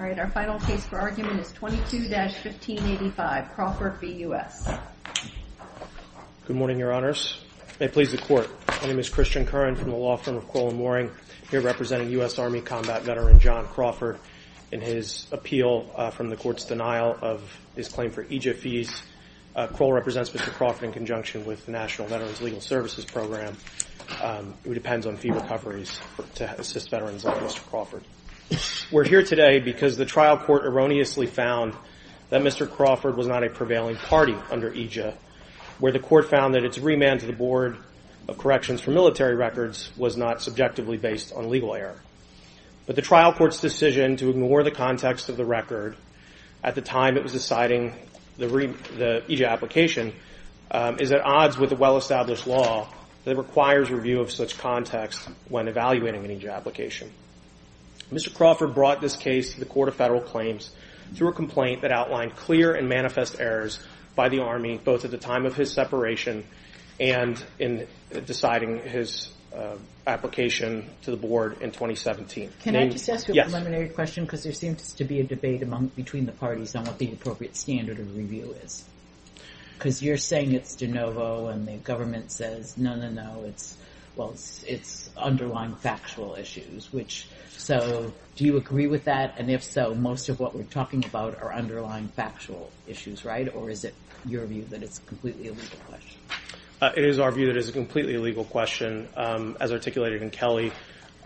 All right, our final case for argument is 22-1585, Crawford v. U.S. Good morning, Your Honors. May it please the Court, my name is Christian Curran from the law firm of Crowell & Moring, here representing U.S. Army combat veteran John Crawford in his appeal uh, from the Court's denial of his claim for EAJA fees. Uh, Crowell represents Mr. Crawford in conjunction with the National Veterans Legal Services Program, um, who depends on fee recoveries to assist veterans like Mr. Crawford. We're here today because the trial court erroneously found that Mr. Crawford was not a prevailing party under EAJA, where the court found that its remand to the Board of Corrections for Military Records was not subjectively based on legal error. But the trial court's decision to ignore the context of the record at the time it was deciding the EAJA application um, is at odds with the well-established law that requires review of such context when evaluating an EJF application. Mr. Crawford brought this case to the Court of Federal Claims through a complaint that outlined clear and manifest errors by the Army, both at the time of his separation and in deciding his uh, application to the Board in 2017. Can I just ask you a preliminary question, because there seems to be a debate among between the parties on what the appropriate standard of review is. Because you're saying it's de novo, and the government says, no, no, no, it's underlying factual issues. Which, so do you agree with that? And if so, most of what we're talking about are underlying factual issues, right? Or is it your view that it's a completely illegal question? Uh, it is our view that it's a completely illegal question. Um, as articulated in Kelly,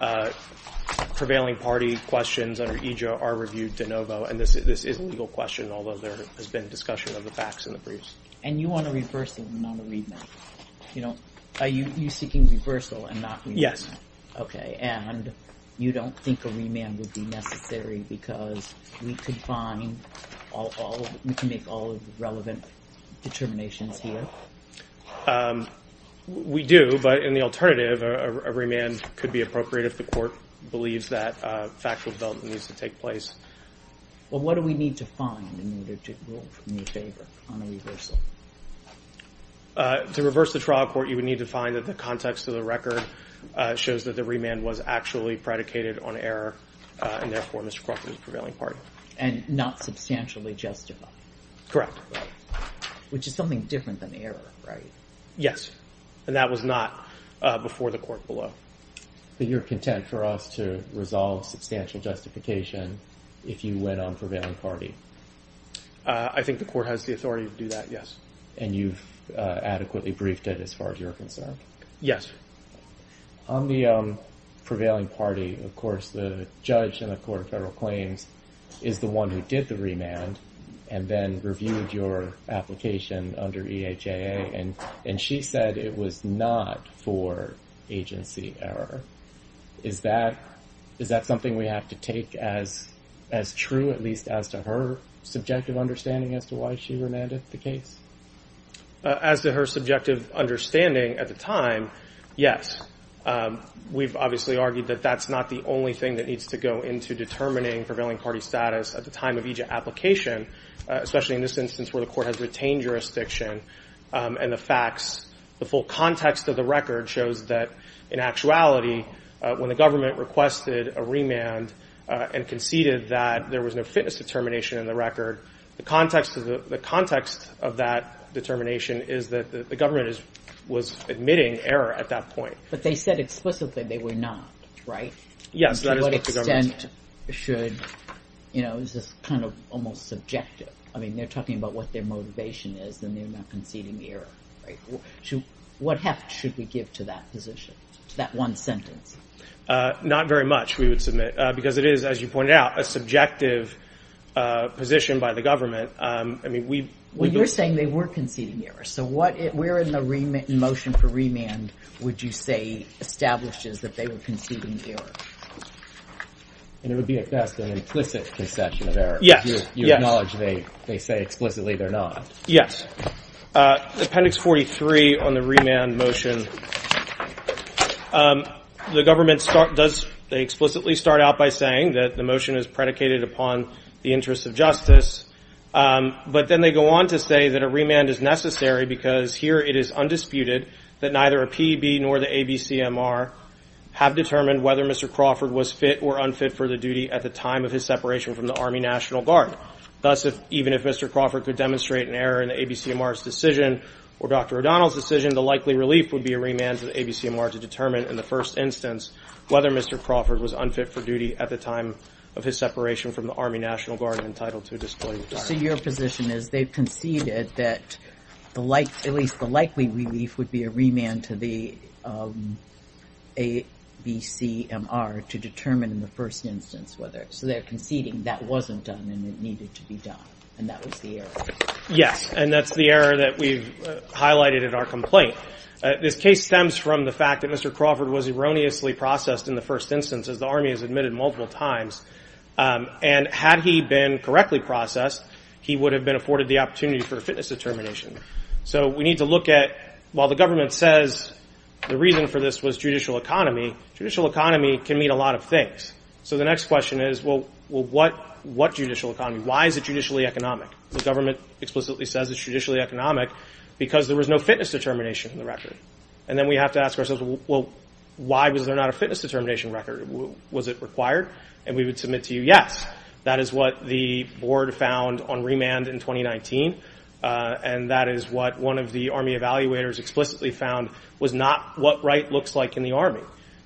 uh, prevailing party questions under EAJA are reviewed de novo, and this is a legal question, although there has been discussion of the facts in the briefs. And you want to a reversal and not a remand? Are you seeking reversal and not remand? Yes. Okay, and you don't think a remand would be necessary because we could find all, we can make all of the relevant determinations here? Um, we do, but in the alternative, a remand could be appropriate if the court believes that uh, factual development needs to take place. Well, what do we need to find in order to rule in your favor on a reversal? Uh, to reverse the trial court, you would need to find that the context of the record uh, shows that the remand was actually predicated on error, uh, and therefore Mr. Crawford is a prevailing party. And not substantially justified? Correct. Right. Which is something different than error, right? Yes, and that was not before the court below. But you're content for us to resolve substantial justification if you went on prevailing party? I think the court has the authority to do that, yes. And you've Uh, adequately briefed it as far as you're concerned? Yes. On the um, prevailing party, of course, the judge in the Court of Federal Claims is the one who did the remand and then reviewed your application under EAJA, and she said it was not for agency error. Is that something we have to take as true, at least as to her subjective understanding as to why she remanded the case? Uh, as to her subjective understanding at the time, yes. Um, we've obviously argued that that's not the only thing that needs to go into determining prevailing party status at the time of each application, uh, especially in this instance where the court has retained jurisdiction um, and the facts, the full context of the record shows that in actuality, uh, when the government requested a remand and conceded that there was no fitness determination in the record, the context of that determination is that the government was admitting error at that point. But they said explicitly they were not, right? Yes, that is what the government said. To what extent should, you know, is this kind of almost subjective? I mean, they're talking about what their motivation is and they're not conceding error, right? What heft should we give to that position, to that one sentence? Uh, not very much, we would submit, uh, because it is, as you pointed out, a subjective uh, position by the government. Um, Well, you're saying they were conceding error. So what it where in the motion for remand would you say establishes that they were conceding error? And it would be at best an implicit concession of error. Yes. You acknowledge they say explicitly they're not. Yes. Uh, Appendix 43 on the remand motion, um, the government does they explicitly start out by saying that the motion is predicated upon the interest of justice. Um, but then they go on to say that a remand is necessary because here it is undisputed that neither a PEB nor the ABCMR have determined whether Mr. Crawford was fit or unfit for the duty at the time of his separation from the Army National Guard. Thus, even if Mr. Crawford could demonstrate an error in the ABCMR's decision or Dr. O'Donnell's decision, the likely relief would be a remand to the ABCMR to determine in the first instance whether Mr. Crawford was unfit for duty at the time of his separation from the Army National Guard and entitled to a disability retirement. So your position is they've conceded that the like, at least the likely relief would be a remand to the um, ABCMR to determine in the first instance whether, so they're conceding that wasn't done and it needed to be done. And that was the error. Yes, and that's the error that we've uh, highlighted in our complaint. Uh, this case stems from the fact that Mr. Crawford was erroneously processed in the first instance, as the Army has admitted multiple times. Um, and had he been correctly processed, he would have been afforded the opportunity for a fitness determination. So we need to look at, while the government says the reason for this was judicial economy, judicial economy can mean a lot of things. So the next question is, well, what judicial economy? Why is it judicially economic? The government explicitly says it's judicially economic because there was no fitness determination in the record. And then we have to ask ourselves, well, why was there not a fitness determination record? Was it required? And we would submit to you, yes. That is what the board found on remand in 2019. Uh, and that is what one of the Army evaluators explicitly found was not what right looks like in the Army.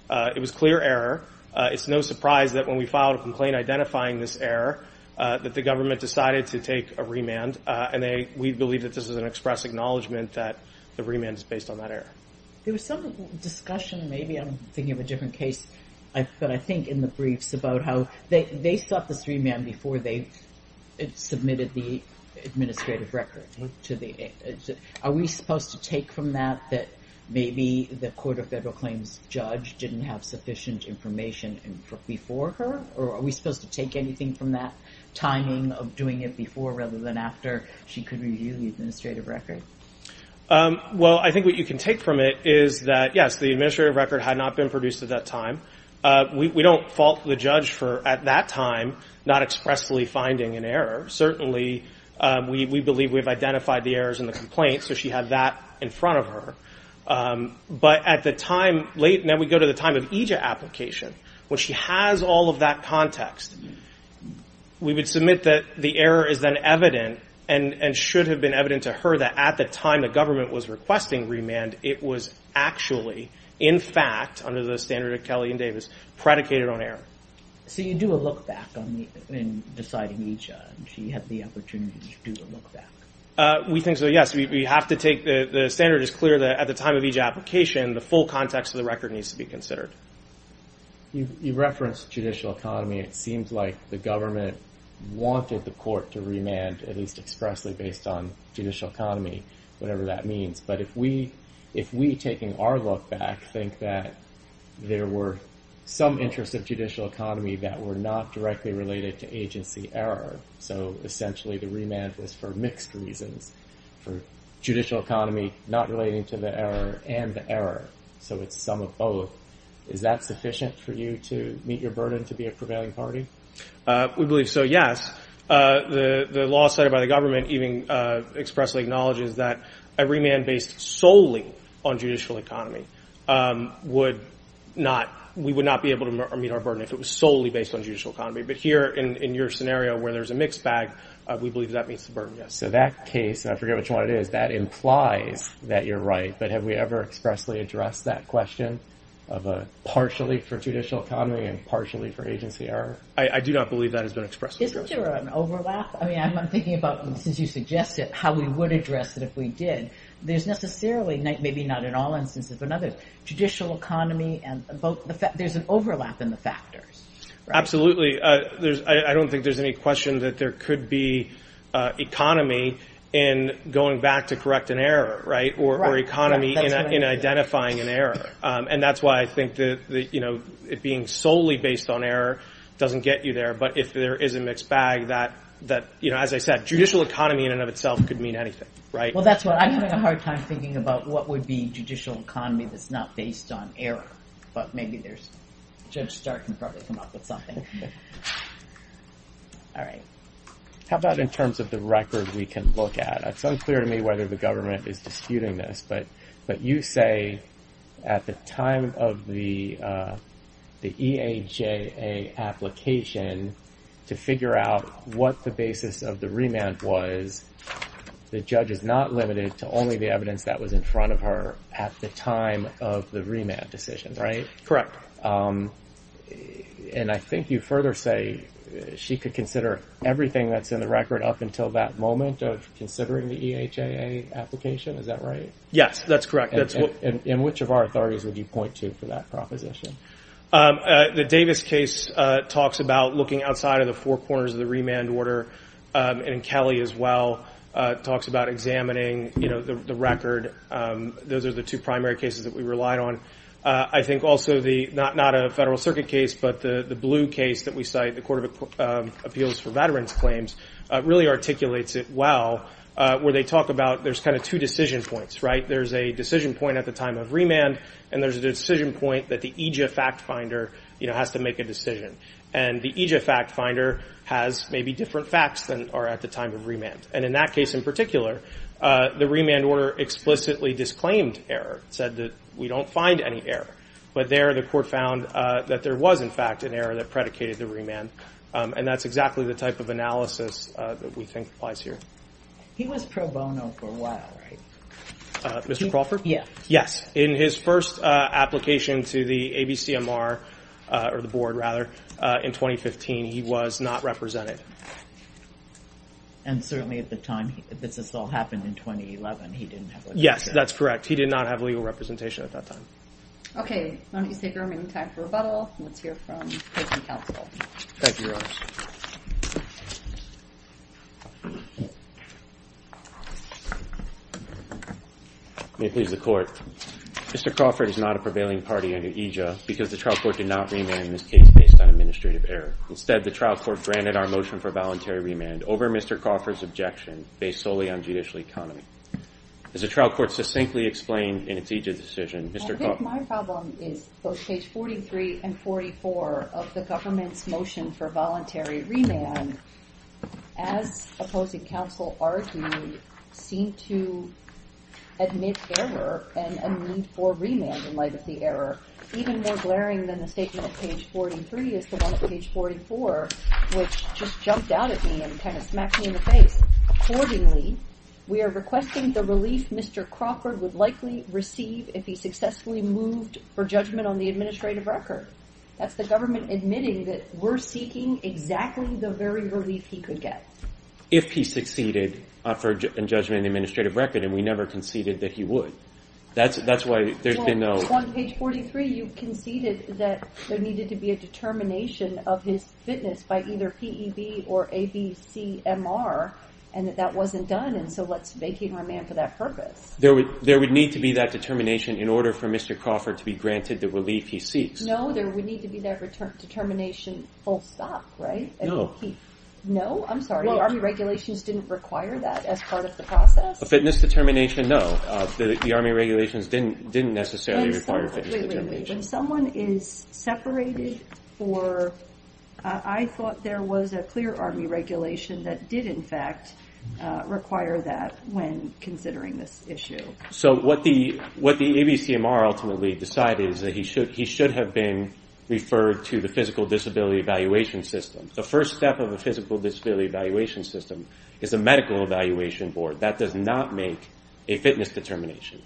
Uh, it was clear error. Uh, it's no surprise that when we filed a complaint identifying this error, that the government decided to take a remand, and we believe that this is an express acknowledgement that the remand is based on that error. There was some discussion, maybe I'm thinking of a different case, but I think in the briefs about how they, sought this remand before they submitted the administrative record are we supposed to take from that that maybe the Court of Federal Claims judge didn't have sufficient information before her? Or are we supposed to take anything from that timing of doing it before rather than after she could review the administrative record? Um, well, I think what you can take from it is that, yes, the administrative record had not been produced at that time. Uh, we, don't fault the judge for, at that time, not expressly finding an error. Certainly, um, we, believe we've identified the errors in the complaint, so she had that in front of her. Um, but at the time, late, now we go to the time of EAJA application, when she has all of that context, we would submit that the error is then evident and, and should have been evident to her that at the time the government was requesting remand, it was actually, in fact, under the standard of Kelly and Davis, predicated on error. So you do a look back on the, in deciding each. and she had the opportunity to do a look back. Uh, we think so, yes. We, we have to take the, the standard is clear that at the time of each application, the full context of the record needs to be considered. You, you referenced judicial economy. It seems like the government wanted the court to remand, at least expressly based on judicial economy, whatever that means. But if we, if we taking our look back think that there were some interests of judicial economy that were not directly related to agency error. So essentially the remand was for mixed reasons, for judicial economy not relating to the error and the error. So it's some of both. Is that sufficient for you to meet your burden to be a prevailing party? Uh, we believe so, yes. Uh, the, law cited by the government even uh, expressly acknowledges that a remand based solely on judicial economy um, would not we would not be able to meet our burden if it was solely based on judicial economy. But here, in, your scenario where there's a mixed bag, we believe that meets the burden, yes. So that case, and I forget which one it is, that implies that you're right. But have we ever expressly addressed that question partially for judicial economy and partially for agency error? I, I do not believe that has been expressed. Isn't there an overlap? I mean, I'm, I'm thinking about, since you suggested, how we would address it if we did there's necessarily, maybe not in all instances, but in others, judicial economy and both the fa- there's an overlap in the factors. Absolutely. Uh, there's, I, I, don't think there's any question that there could be uh, economy in going back to correct an error, right? Or, economy in, identifying an error. Um, and that's why I think that, you know, it being solely based on error doesn't get you there. But if there is a mixed bag, that, that, you know, as I said, judicial economy in and of itself could mean anything right? Well, that's what I'm having a hard time thinking about what would be judicial economy that's not based on error. But maybe there's, Judge Stark can probably come up with something. All right. How about in terms of the record we can look at? It's unclear to me whether the government is disputing this, but, but you say at the time of the uh, EAJA application to figure out what the basis of the remand was, the judge is not limited to only the evidence that was in front of her at the time of the remand decision, right? Correct. Um, and I think you further say she could consider everything that's in the record up until that moment of considering the EAJA application. Is that right? Yes, that's correct. And which of our authorities would you point to for that proposition? Um, uh, the Davis case uh, talks about looking outside of the four corners of the remand order, um, and Kelly as well uh, talks about examining the record. Um, those are the two primary cases that we relied on. Uh, I think also the, not a Federal Circuit case, but the the Blue case that we cite, the Court of um, Appeals for Veterans Claims, uh, really articulates it well, uh, where they talk about there's kind of two decision points, right? There's a decision point at the time of remand, and there's a decision point that the EAJA fact finder has to make a decision. And the EAJA fact finder has maybe different facts than are at the time of remand. And in that case in particular, uh, the remand order explicitly disclaimed error, said that we don't find any error. But there the court found uh, that there was, in fact, an error that predicated the remand. Um, and that's exactly the type of analysis uh, that we think applies here. He was pro bono for a while, right? Mr. Crawford? Yeah. Yes. In his first application to the ABCMR, Uh, or the board rather, uh, in 2015, he was not represented. And certainly at the time this all happened in 2011, he didn't have legal representation. Yes, that's correct. He did not have legal representation at that time. Okay. Why don't you take your remaining time for rebuttal. Let's hear from Prison Counsel. Thank you, Your Honors. May it please the Court. Mr. Crawford is not a prevailing party under EAJA because the trial court did not remand this case based on administrative error. Instead, the trial court granted our motion for voluntary remand over Mr. Crawford's objection based solely on judicial economy. As the trial court succinctly explained in its EAJA decision, Mr. Crawford... I think my problem is both page 43 and 44 of the government's motion for voluntary remand, as opposing counsel argued, seem to admit error and a need for remand in light of the error. Even more glaring than the statement at page 43 is the one at page 44, which just jumped out at me and kind of smacked me in the face. Accordingly, we are requesting the relief Mr. Crawford would likely receive if he successfully moved for judgment on the administrative record. That's the government admitting that we're seeking exactly the very relief he could get. If he succeeded Uh, in judgment in the administrative record, and we never conceded that he would. That's why there's been no... On page 43, you conceded that there needed to be a determination of his fitness by either PEB or ABCMR, and that that wasn't done, and so let's vacate remand for that purpose. There would need to be that determination in order for Mr. Crawford to be granted the relief he seeks. No, there would need to be that determination full stop, right? No. No? I'm sorry. The Army regulations didn't require that as part of the process? A fitness determination, no. Uh, the Army regulations didn't necessarily require a fitness determination. When someone is separated for... I thought there was a clear Army regulation that did, in fact, uh, require that when considering this issue. So what the ABCMR ultimately decided is that he should have been referred to the physical disability evaluation system. The first step of a physical disability evaluation system is a medical evaluation board. That does not make a fitness determination.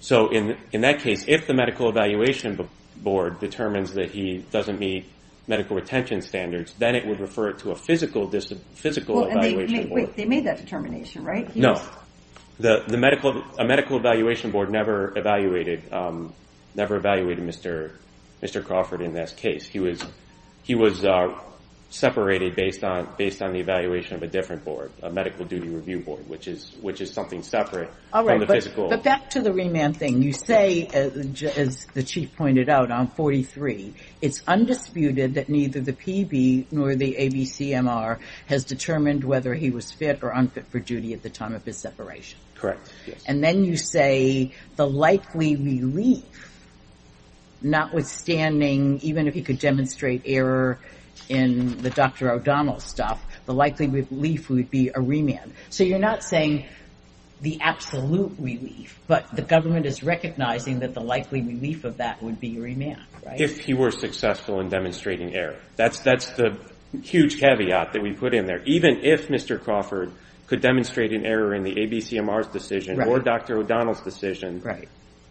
So in that case, if the medical evaluation board determines that he doesn't meet medical retention standards, then it would refer it to a physical evaluation board. Wait, they made that determination, right? No. A medical evaluation board never evaluated um, Mr. Crawford in this case. He was uh, separated based on the evaluation of a different board, a medical duty review board, which is something separate from the physical... But back to the remand thing. You say, uh, as the Chief pointed out on 43, it's undisputed that neither the PB nor the ABCMR has determined whether he was fit or unfit for duty at the time of his separation. Correct. And then you say the likely relief, notwithstanding, even if he could demonstrate error in the Dr. O'Donnell stuff, the likely relief would be a remand. So you're not saying the absolute relief, but the government is recognizing that the likely relief of that would be a remand, right? If he were successful in demonstrating error. That's the huge caveat that we put in there. Even if Mr. Crawford could demonstrate an error in the ABCMR's decision or Dr. O'Donnell's decision,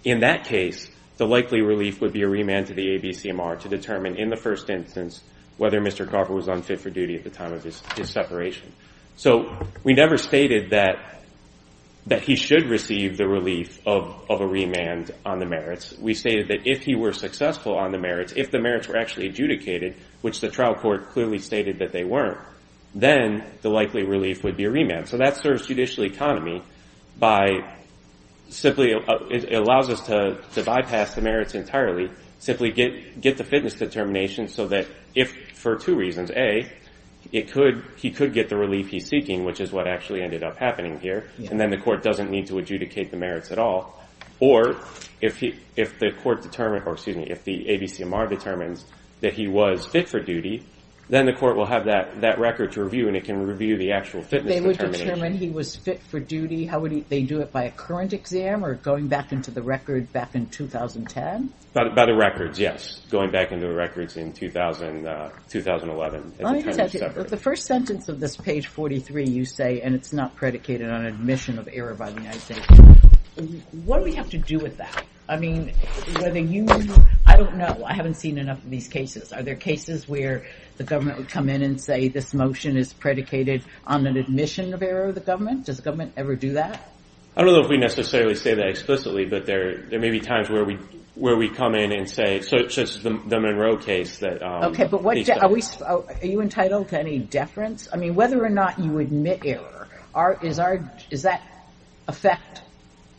in that case, the likely relief would be a remand to the ABCMR to determine in the first instance whether Mr. Crawford was unfit for duty at the time of his separation. So we never stated that he should receive the relief of a remand on the merits. We stated that if he were successful on the merits, if the merits were actually adjudicated, which the trial court clearly stated that they weren't, then the likely relief would be a remand. So that serves judicial economy by simply, uh, it allows us to bypass the merits entirely, simply get the fitness determination so that if, for two reasons, A, he could get the relief he's seeking, which is what actually ended up happening here, and then the court doesn't need to adjudicate the merits at all. Or if the court determined, or excuse me, if the ABCMR determines that he was fit for duty, then the court will have that record to review and it can review the actual fitness determination. They would determine he was fit for duty. How would they do it, by a current exam or going back into the record back in 2010? By the records, yes. Going back into the records in 2011. Uh, the first sentence of this page 43, you say, and it's not predicated on admission of error by the United States. What do we have to do with that? I mean, whether you, I don't know. I haven't seen enough of these cases. Are there cases where the government would come in and say this motion is predicated on an admission of error of the government? Does the government ever do that? I don't know if we necessarily say that explicitly, but there may be times where we come in and say, such as the Monroe case. That... Um, okay, but are you entitled to any deference? I mean, whether or not you admit error, does that affect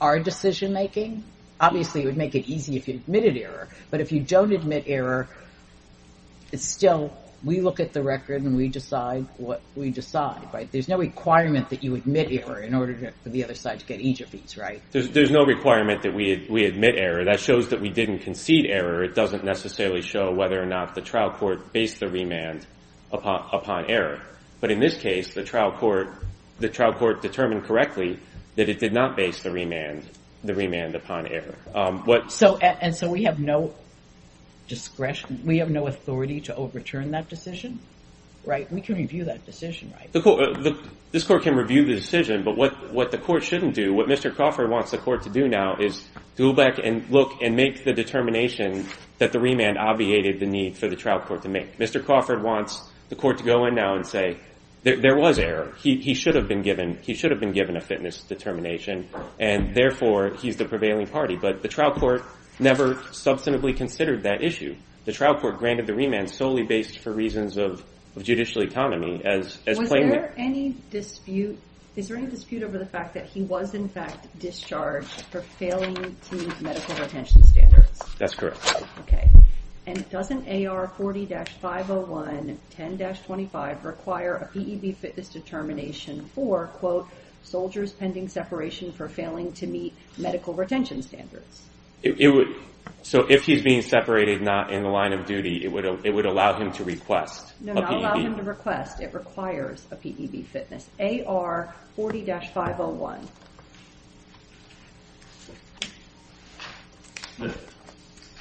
our decision making? Obviously, it would make it easy if you admitted error, but if you don't admit error, it's still, we look at the record and we decide what we decide, right? There's no requirement that you admit error in order for the other side to get each of these, right? There's no requirement that we admit error. That shows that we didn't concede error. It doesn't necessarily show whether or not the trial court based the remand upon error. But in this case, the trial court determined correctly that it did not base the remand upon error. Um, so, and so we have no discretion, we have no authority to overturn that decision, right? We can review that decision, right? Uh, this court can review the decision, but what the court shouldn't do, what Mr. Crawford wants the court to do now is go back and look and make the determination that the remand obviated the need for the trial court to make. Mr. Crawford wants the court to go in now and say, there was error. He should have been given a fitness determination, and therefore, he's the prevailing party. But the trial court never substantively considered that issue. The trial court granted the remand solely based for reasons of judicial economy. Was there any dispute, is there any dispute over the fact that he was in fact discharged for failing to meet medical retention standards? That's correct. Okay. And doesn't AR 40-501, 10-25 require a PEB fitness determination for, quote, soldiers pending separation for failing to meet medical retention standards? So if he's being separated not in the line of duty, it would allow him to request a PEB? No, not allow him to request. It requires a PEB fitness. AR 40-501.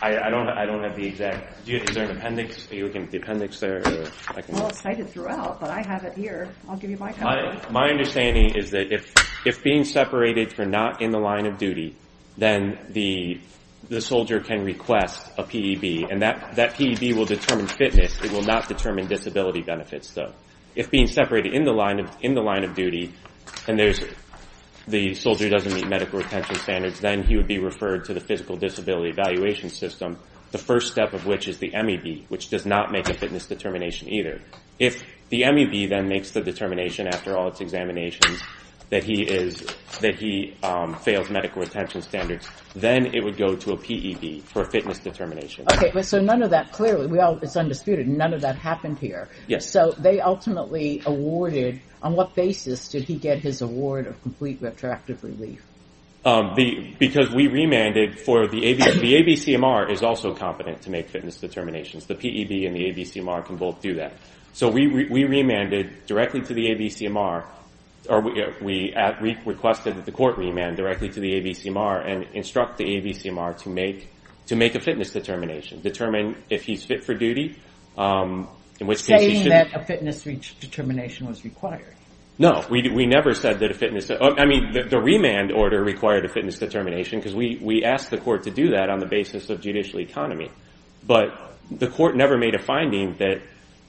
I don't I don't have the exact, is there an appendix? Are you looking at the appendix there? Well, it's cited throughout, but I have it here. I'll give you my copy. My understanding is that if being separated for not in the line of duty, then the soldier can request a PEB, and that PEB will determine fitness. It will not determine disability benefits, though. If being separated in the line of in the line of duty, and the soldier doesn't meet medical retention standards, then he would be referred to the physical disability evaluation system, the first step of which is the MEB, which does not make a fitness determination either. If the MEB then makes the determination after all its examinations that he um, fails medical retention standards, then it would go to a PEB for a fitness determination. Okay, so none of that, clearly, it's undisputed, none of that happened here. Yes. So they ultimately awarded, on what basis did he get his award of complete retroactive relief? Um, because we remanded for the ABCMR is also competent to make fitness determinations. The PEB and the ABCMR can both do that. So we remanded directly to the ABCMR or we uh, requested that the court remand directly to the ABCMR and instruct the ABCMR to make a fitness determination, determine if he's fit for duty, um, in which case he should... Saying that a fitness determination was required. No, we never said that a fitness... Uh, I mean, the remand order required a fitness determination because we asked the court to do that on the basis of judicial economy. But the court never made a finding that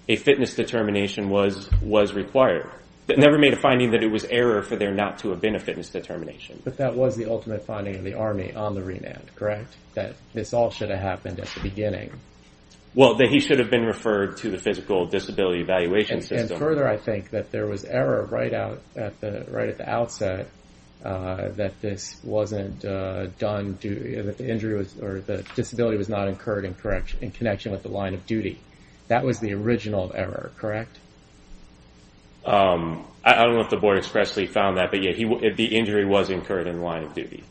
a fitness determination was required. Never made a finding that it was error for there not to have been a fitness determination. But that was the ultimate finding of the Army on the remand, correct? That this all should have happened at the beginning. Well, that he should have been referred to the physical disability evaluation system. And further, I think that there was error right out at the outset uh, that this wasn't uh, done, that the injury or the disability was not incurred in connection with the line of duty. That was the original error, correct? Um, I don't know if the board expressly found that, but yeah, the injury was incurred in the line of duty.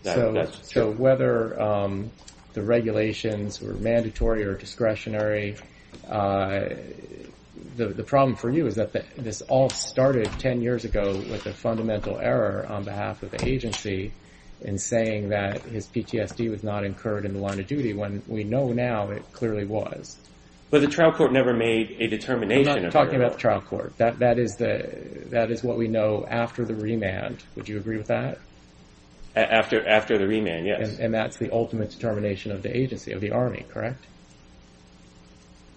So whether um, the regulations were mandatory or discretionary, uh, the problem for you is that this all started 10 years ago with a fundamental error on behalf of the agency in saying that his PTSD was not incurred in the line of duty when we know now it clearly was. But the trial court never made a determination. I'm not talking about the trial court. That is what we know after the remand. Would you agree with that? After the remand, yes. And that's the ultimate determination of the agency, of the Army, correct?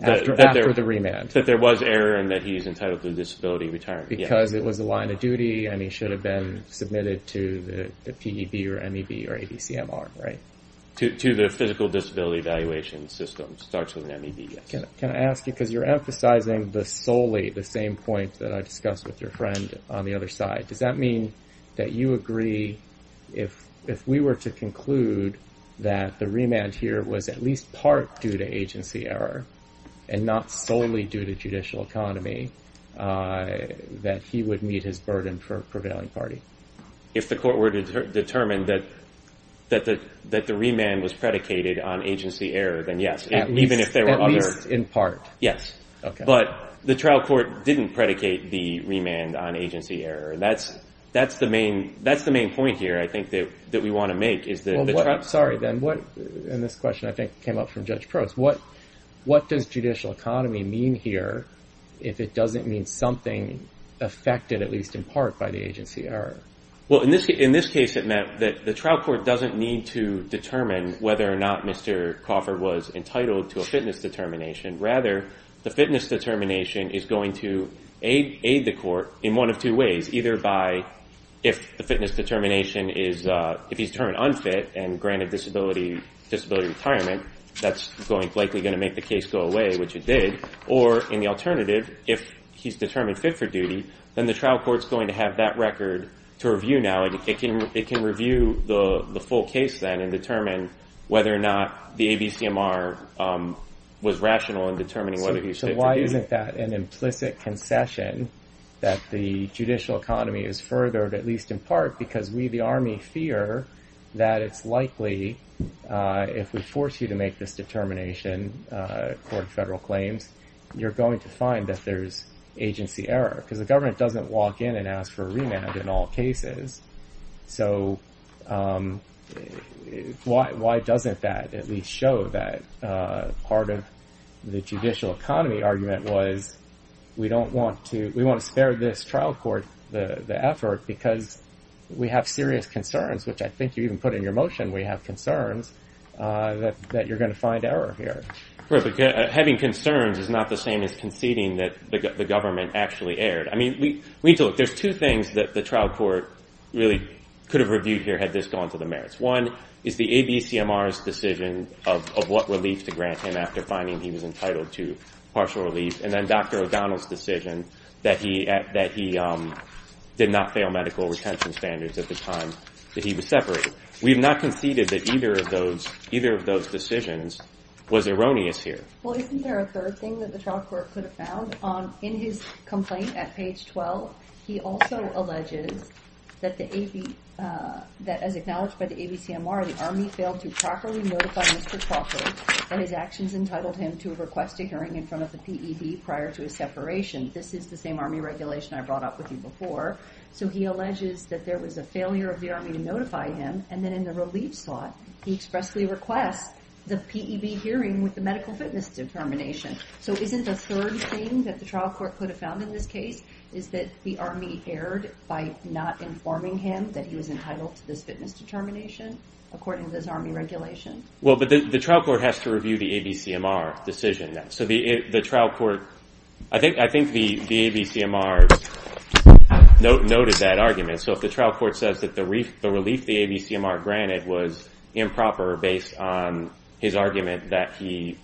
After the remand. That there was error and that he's entitled to disability retirement. Because it was a line of duty and he should have been submitted to the PEB or MEB or ABCMR, right? To the physical disability evaluation system. Starts with an MEB, yes. Can I ask you, because you're emphasizing the solely, the same point that I discussed with your friend on the other side. Does that mean that you agree if we were to conclude that the remand here was at least part due to agency error and not solely due to judicial economy, uh, that he would meet his burden for prevailing party? If the court were to determine that the that the remand was predicated on agency error, then yes. Even if there were other... At least in part. Yes. But the trial court didn't predicate the remand on agency error. And that's that's the main point here, I think, that we want to make. Is that. Sorry, then. What and this question, I think, came up from Judge Prost. What does judicial economy mean here if it doesn't mean something affected, at least in part, by the agency error? Well, in this case, it meant that the trial court doesn't need to determine whether or not Mr. Crawford was entitled to a fitness determination. Rather, the fitness determination is going to aid the court in one of two ways. Either by, if the fitness determination is, uh, if he's determined unfit and granted disability retirement, that's likely going to make the case go away, which it did. Or, in the alternative, if he's determined fit for duty, then the trial court's going to have that record to review now. It can review the full case then and determine whether or not the ABCMR um, was rational in determining whether he's fit for duty. So why isn't that an implicit concession that the judicial economy is furthered, at least in part, because we, the Army, fear that it's likely, uh, if we force you to make this determination, uh, Court of Federal Claims, you're going to find that there's agency error. Because the government doesn't walk in and ask for a remand in all cases. So um, why doesn't that at least show that uh, part of the judicial economy argument was, we don't want to, we want to spare this trial court the effort because we have serious concerns, which I think you even put in your motion, we have concerns uh, that you're going to find error here. Uh, having concerns is not the same as conceding that the government actually erred. I mean, we need to look. There's two things that the trial court really could have reviewed here had this gone to the merits. One is the ABCMR's decision of what relief to grant him after finding he was entitled to partial relief. And then Dr. O'Donnell's decision that he um, did not fail medical retention standards at the time that he was separated. We have not conceded that either of those decisions was erroneous here. Well, isn't there a third thing that the trial court could have found? In his complaint at page 12, he also alleges that uh, as acknowledged by the ABCMR, the Army failed to properly notify Mr. Crawford that his actions entitled him to request a hearing in front of the PEB prior to his separation. This is the same Army regulation I brought up with you before. So he alleges that there was a failure of the Army to notify him, and then in the relief slot, he expressly requests the PEB hearing with the medical fitness determination. So isn't the third thing that the trial court could have found in this case is that the Army erred by not informing him that he was entitled to this fitness determination, according to this Army regulation? Well, but the trial court has to review the ABCMR decision. So the trial court, I think the ABCMR noted that argument. So if the trial court says that the relief the ABCMR granted was improper based on his argument that he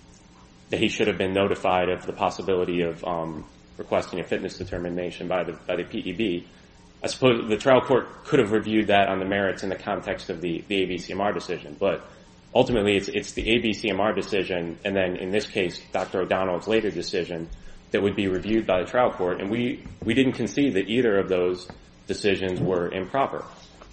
that he should have been notified of the possibility of um, requesting a fitness determination by the by the PEB, I suppose the trial court could have reviewed that on the merits in the context of the ABCMR decision. But ultimately, it's it's the ABCMR decision, and then in this case, Dr. O'Donnell's later decision, that would be reviewed by the trial court. And we didn't concede that either of those decisions were improper.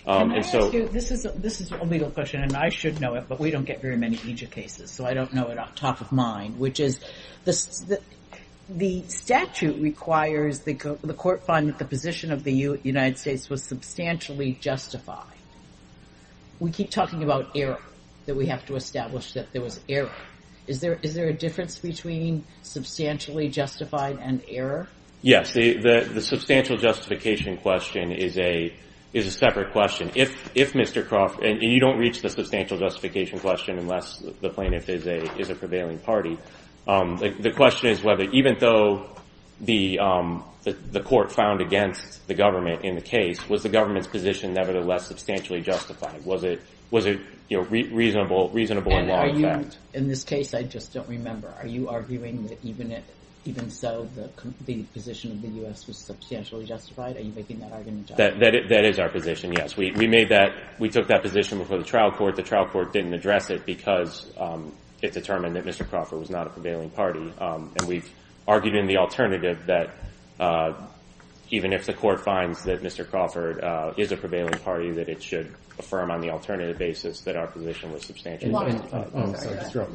Can um, I ask you, this is a legal question, and I should know it, but we don't get very many EAJA cases, so I don't know it off the top of mind, which is the statute requires the court find that the position of the United States was substantially justified. We keep talking about error, that we have to establish that there was error. Is there a difference between substantially justified and error? Yes, the substantial justification question is a separate question. If if Mr. Crawford, and you don't reach the substantial justification question unless the plaintiff is a is a prevailing party, the question is whether, even though the um, the court found against the government in the case, was the government's position nevertheless substantially justified? Was it was it you know re reasonable reasonable in law and fact? In this case, I just don't remember. Are you arguing that even so, the position of the U.S. was substantially justified? Are you making that argument? That is our position, yes. We took that position before the trial court. The trial court didn't address it because um, it determined that Mr. Crawford was not a prevailing party. Um, and we've argued in the alternative that uh, even if the court finds that Mr. Crawford uh, is a prevailing party, that it should affirm on the alternative basis that our position was substantially justified. Oh,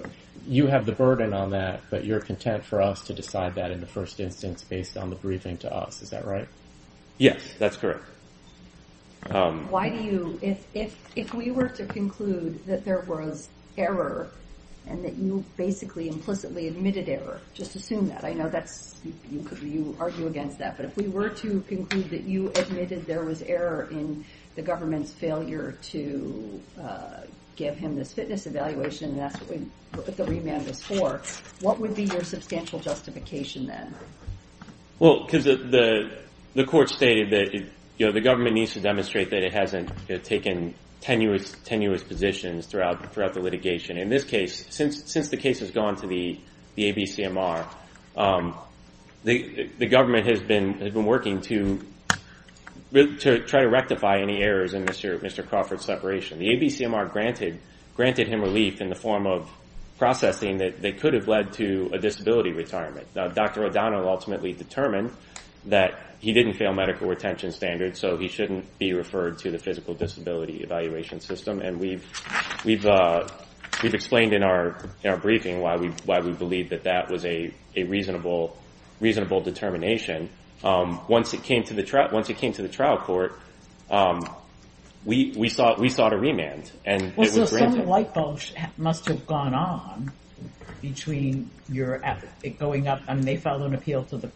you have the burden on that, but you're content for us to decide that in the first instance based on the briefing to us. Is that right? Yes, that's correct. Um, Why do you, if we were to conclude that there was error and that you basically implicitly admitted error, just assume that. I know that's you argue against that. But if we were to conclude that you admitted there was error in the government's failure to uh, give him this fitness evaluation, and that's what the remand was for, what would be your substantial justification then? Well, because the court stated that the government needs to demonstrate that it hasn't taken tenuous positions throughout the litigation. In this case, since the case has gone to the ABCMR, um, the government has been working to try to rectify any errors in Mr. Crawford's separation. The ABCMR granted him relief in the form of processing that could have led to a disability retirement. Dr. O'Donnell ultimately determined that he didn't fail medical retention standards, so he shouldn't be referred to the physical disability evaluation system. And we've uh, explained in our briefing why we believe that that was a reasonable determination. Um, once it came to the trial court, um, we sought a remand, and it was granted. Well, So some light bulbs must have gone on between your going up, and they filed an appeal to the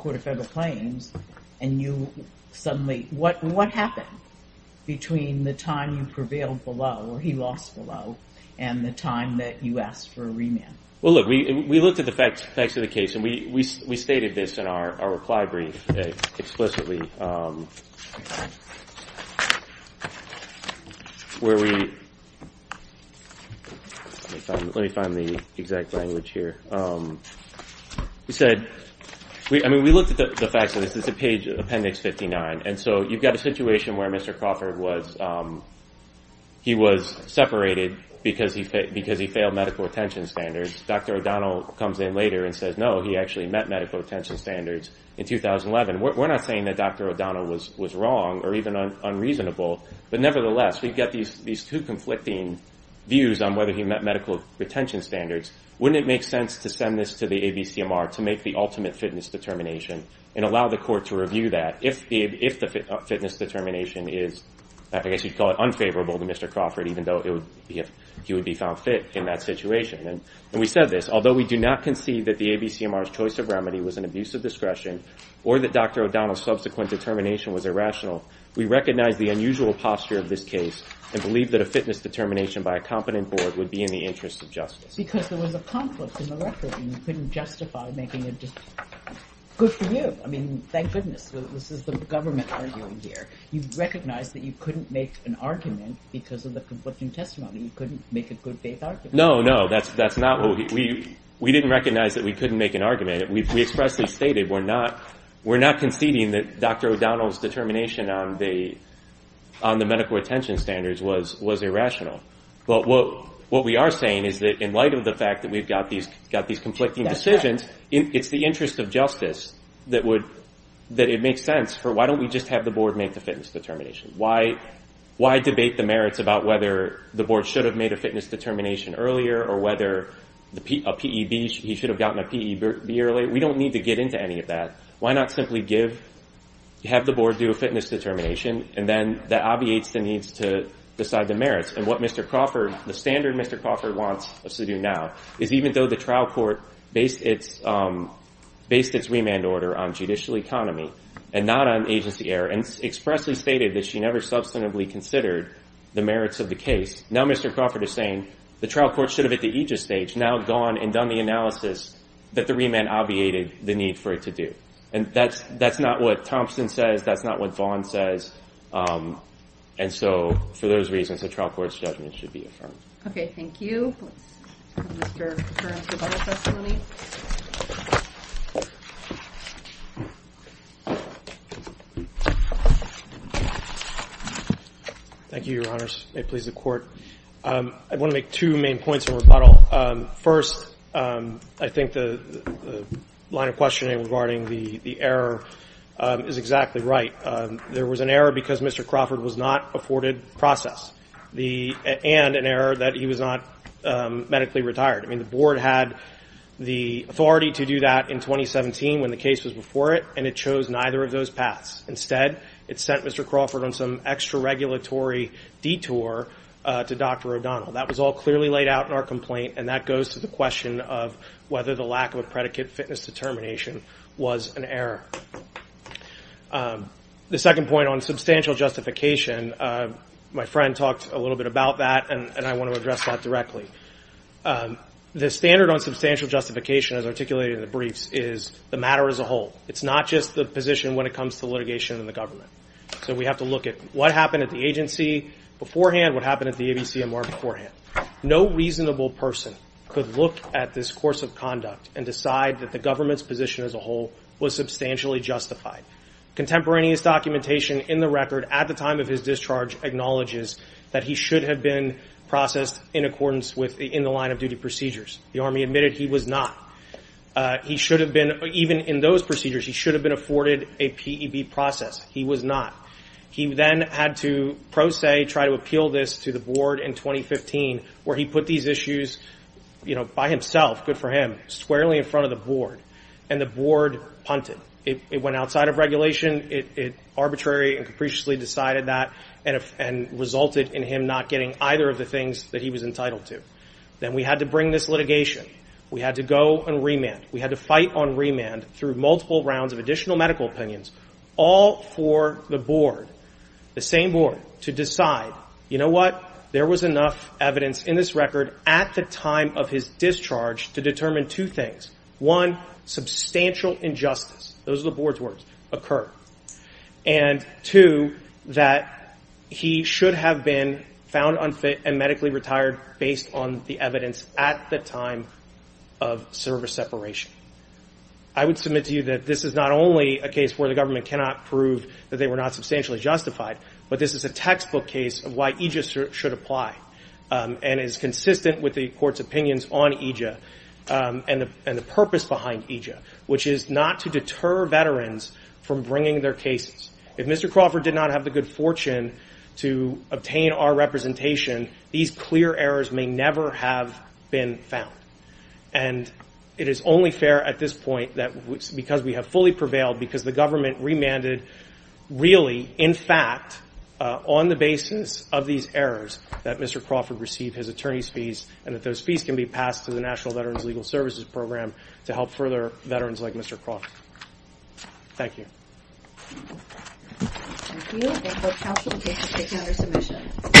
Court of Federal Claims, and you suddenly, what happened between the time you prevailed below, or he lost below, and the time that you asked for a remand? Well, look, we looked at the facts of the case, and we stated this in our reply brief uh, explicitly, um, where we, let me find the exact language here. Um, we said, I mean, we looked at the facts of this. It's at page appendix 59. And so you've got a situation where Mr. Crawford was, um, he was separated because he fa because he failed medical attention standards. Dr. O'Donnell comes in later and says, no, he actually met medical attention standards in 2011. We're not saying that Dr. O'Donnell was wrong or even unreasonable, but nevertheless, we've got these two conflicting views on whether he met medical retention standards, wouldn't it make sense to send this to the ABCMR to make the ultimate fitness determination and allow the court to review that if the uh, fitness determination is, I guess you'd call it unfavorable to Mr. Crawford, even though he would be found fit in that situation. And we said this, although we do not concede that the ABCMR's choice of remedy was an abuse of discretion or that Dr. O'Donnell's subsequent determination was irrational, we recognize the unusual posture of this case and believe that a fitness determination by a competent board would be in the interest of justice. Because there was a conflict in the record and you couldn't justify making it just good for you. I mean, thank goodness. This is the government arguing here. You recognize that you couldn't make an argument because of the conflicting testimony. You couldn't make a good faith argument. No, no, that's not what we, we didn't recognize that we couldn't make an argument. We expressly stated we're not conceding that Dr. O'Donnell's determination on the on the medical retention standards was was irrational. But what what we are saying is that in light of the fact that we've got these got these conflicting decisions, it's the interest of justice that would, that it makes sense for why don't we just have the board make the fitness determination? Why why debate the merits about whether the board should have made a fitness determination earlier or whether the a PEB, he should have gotten a PEB earlier? We don't need to get into any of that. Why not simply give, have the board do a fitness determination and then that obviates the needs to decide the merits. And what Mr. Crawford, the standard Mr. Crawford wants us to do now is even though the trial court um, based its remand order on judicial economy and not on agency error and expressly stated that she never substantively considered the merits of the case, now Mr. Crawford is saying the trial court should have at the EAJA stage now gone and done the analysis that the remand obviated the need for it to do. And that's not what Thompson says. That's not what Vaughn says. Um, and so for those reasons, the trial court's judgment should be affirmed. Okay, thank you. Mr. Curran, do you testimony? Thank you, Your Honors. May it please the Court. Um, I want to make two main points in rebuttal. Um, first, I think the line of questioning regarding the error um, is exactly right. Um, there was an error because Mr. Crawford was not afforded process and an error that he was not um, medically retired. I mean, the board had the authority to do that in 2017 when the case was before it and it chose neither of those paths. Instead, it sent Mr. Crawford on some extra regulatory detour Uh, to Dr. O'Donnell. That was all clearly laid out in our complaint and that goes to the question of whether the lack of a predicate fitness determination was an error. Um, the second point on substantial justification, uh, my friend talked a little bit about that and I want to address that directly. Um, the standard on substantial justification as articulated in the briefs is the matter as a whole. It's not just the position when it comes to litigation in the government. So we have to look at what happened at the agency beforehand, what happened at the ABCMR beforehand. No reasonable person could look at this course of conduct and decide that the government's position as a whole was substantially justified. Contemporaneous documentation in the record at the time of his discharge acknowledges that he should have been processed in accordance with in the line of duty procedures. The Army admitted he was not. Uh, he should have been, even in those procedures, he should have been afforded a PEB process. He was not. He then had to, pro se, try to appeal this to the board in 2015 where he put these issues you know, by himself, good for him, squarely in front of the board. And the board punted. It went outside of regulation. It arbitrarily and capriciously decided that and resulted in him not getting either of the things that he was entitled to. Then we had to bring this litigation. We had to go and remand. We had to fight on remand through multiple rounds of additional medical opinions, all for the board, the same board, to decide, you know what, there was enough evidence in this record at the time of his discharge to determine two things. One, substantial injustice, those are the board's words, occurred. And two, that he should have been found unfit and medically retired based on the evidence at the time of service separation. I would submit to you that this is not only a case where the government cannot prove that they were not substantially justified, but this is a textbook case of why EAJA should apply um, and is consistent with the court's opinions on EAJA um, and the purpose behind EAJA, which is not to deter veterans from bringing their cases. If Mr. Crawford did not have the good fortune to obtain our representation, these clear errors may never have been found. And it is only fair at this point that because we have fully prevailed, because the government remanded really, in fact, uh, on the basis of these errors, that Mr. Crawford receive his attorney's fees and that those fees can be passed to the National Veterans Legal Services Program to help further veterans like Mr. Crawford. Thank you. Thank you. Thank both counsel. Case is taken under submission.